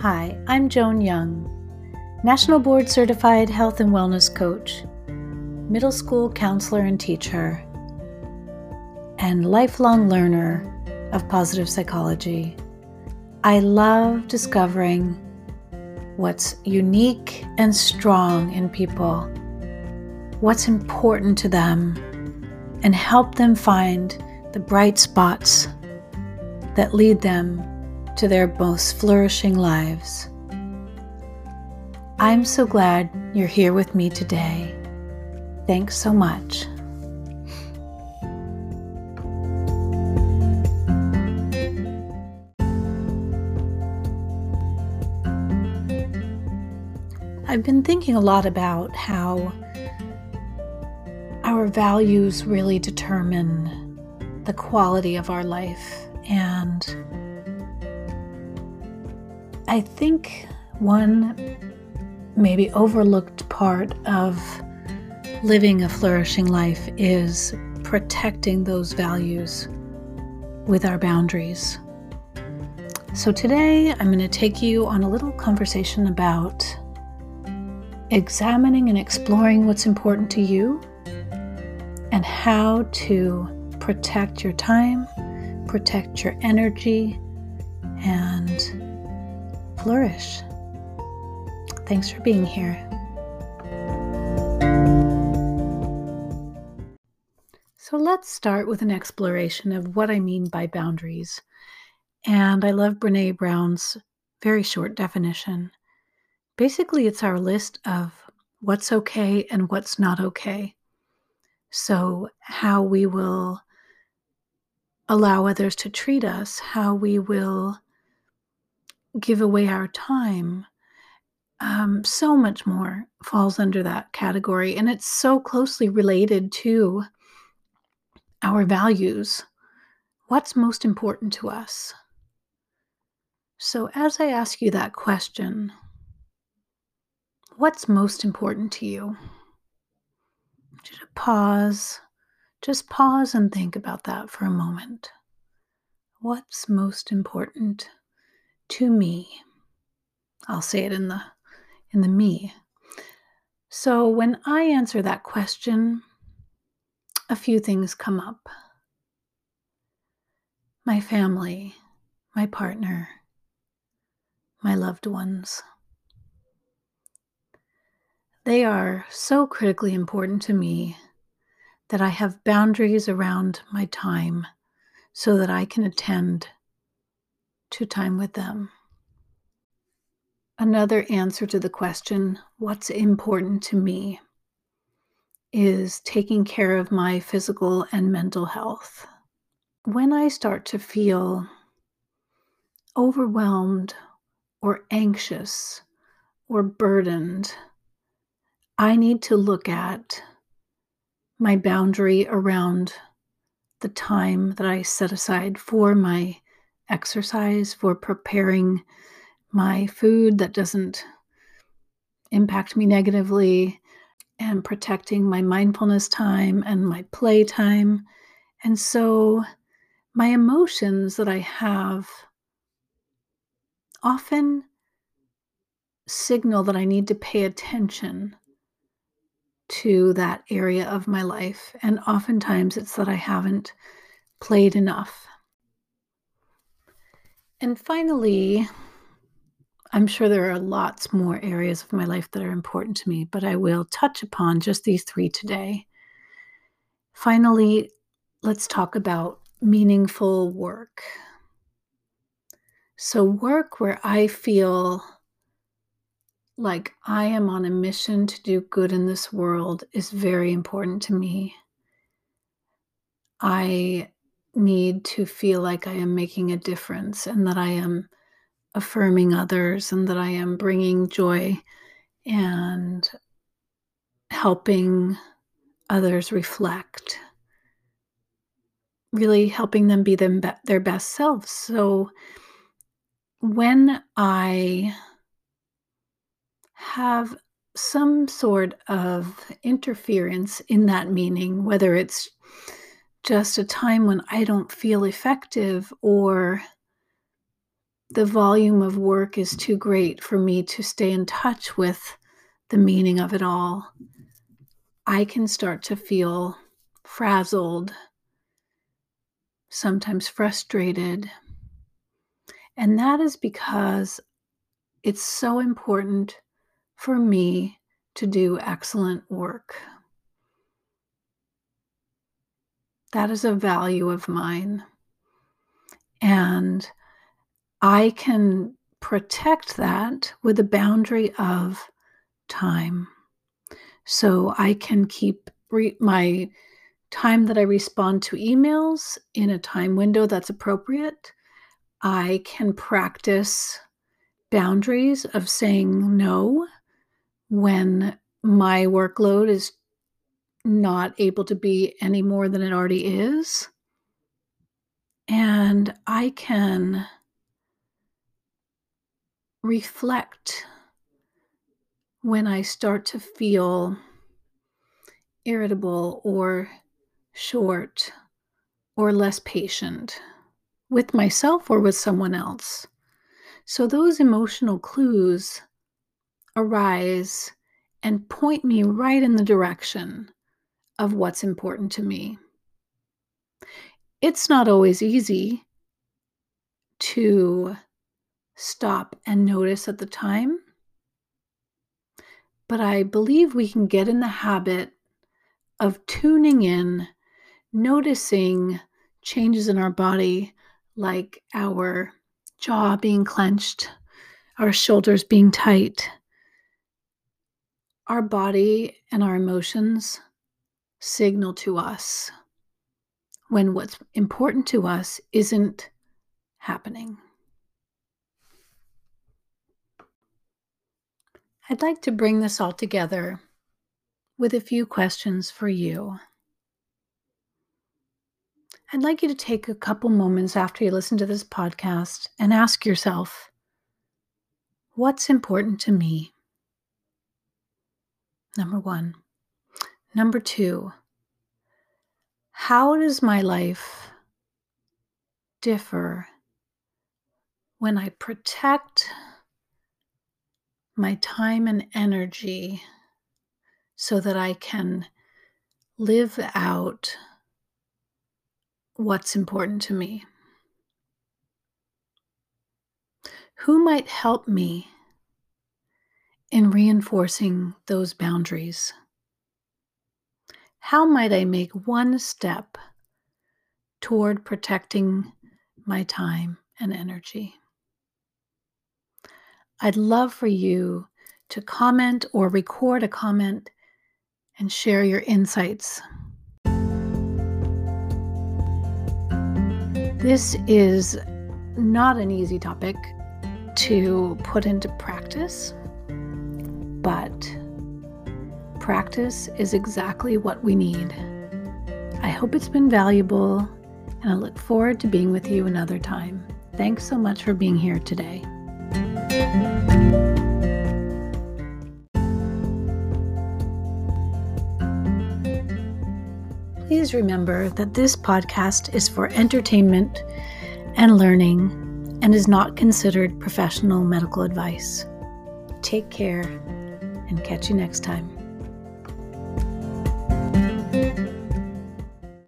Hi, I'm Joan Young, National Board Certified Health and Wellness Coach, middle school counselor and teacher, and lifelong learner of positive psychology. I love discovering what's unique and strong in people, what's important to them, and help them find the bright spots that lead them to their most flourishing lives. I'm so glad you're here with me today. Thanks so much. I've been thinking a lot about how our values really determine the quality of our life. And I think one maybe overlooked part of living a flourishing life is protecting those values with our boundaries. So today I'm going to take you on a little conversation about examining and exploring what's important to you and how to protect your time, protect your energy, and flourish. Thanks for being here. So let's start with an exploration of what I mean by boundaries. And I love Brene Brown's very short definition. Basically, it's our list of what's okay and what's not okay. So, how we will allow others to treat us, how we will give away our time. Um, so much more falls under that category. And it's so closely related to our values. What's most important to us? So, as I ask you that question, What's most important to you? Just pause. Just pause and think about that for a moment. What's most important to me? I'll say it in the in the me. So when I answer that question, a few things come up. My family, my partner, my loved ones. They are so critically important to me that I have boundaries around my time so that I can attend to time with them. Another answer to the question, what's important to me, is taking care of my physical and mental health. When I start to feel overwhelmed or anxious or burdened, I need to look at my boundary around the time that I set aside for my exercise, for preparing my food that doesn't impact me negatively, and protecting my mindfulness time and my play time. And so my emotions that I have often signal that I need to pay attention to that area of my life. And oftentimes it's that I haven't played enough. And finally, I'm sure there are lots more areas of my life that are important to me, but I will touch upon just these three today. Finally, let's talk about meaningful work. So, work where I feel like I am on a mission to do good in this world is very important to me. I need to feel like I am making a difference and that I am affirming others and that I am bringing joy and helping others reflect, really helping them be them, their best selves. So when I have some sort of interference in that meaning, whether it's just a time when I don't feel effective or the volume of work is too great for me to stay in touch with the meaning of it all, I can start to feel frazzled, sometimes frustrated. And that is because it's so important for me to do excellent work. That is a value of mine. And I can protect that with a boundary of time. So I can keep re- my time that I respond to emails in a time window that's appropriate. I can practice boundaries of saying no when my workload is not able to be any more than it already is. And I can reflect when I start to feel irritable or short or less patient with myself or with someone else. So those emotional clues arise and point me right in the direction of what's important to me. It's not always easy to stop and notice at the time but I believe we can get in the habit of tuning in, noticing changes in our body, like our jaw being clenched, our shoulders being tight. Our body and our emotions signal to us when what's important to us isn't happening. I'd like to bring this all together with a few questions for you. I'd like you to take a couple moments after you listen to this podcast and ask yourself what's important to me? Number one. Number two, how does my life differ when I protect my time and energy so that I can live out what's important to me. Who might help me in reinforcing those boundaries? How might I make one step toward protecting my time and energy? I'd love for you to comment or record a comment and share your insights. This is not an easy topic to put into practice, but practice is exactly what we need. I hope it's been valuable, and I look forward to being with you another time. Thanks so much for being here today. Please remember that this podcast is for entertainment and learning and is not considered professional medical advice. Take care and catch you next time.